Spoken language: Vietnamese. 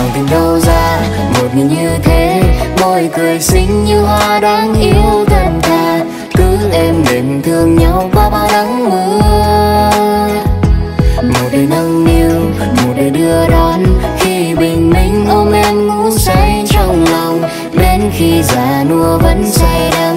chẳng tìm đâu ra, một người như thế. Môi cười xinh như hoa đáng yêu thân thà cứ êm đềm thương nhau qua bao nắng mưa. Một đời nâng niu, một đời đưa đón. Khi bình minh ôm em ngủ say trong lòng, đến khi già nua vẫn say đắm.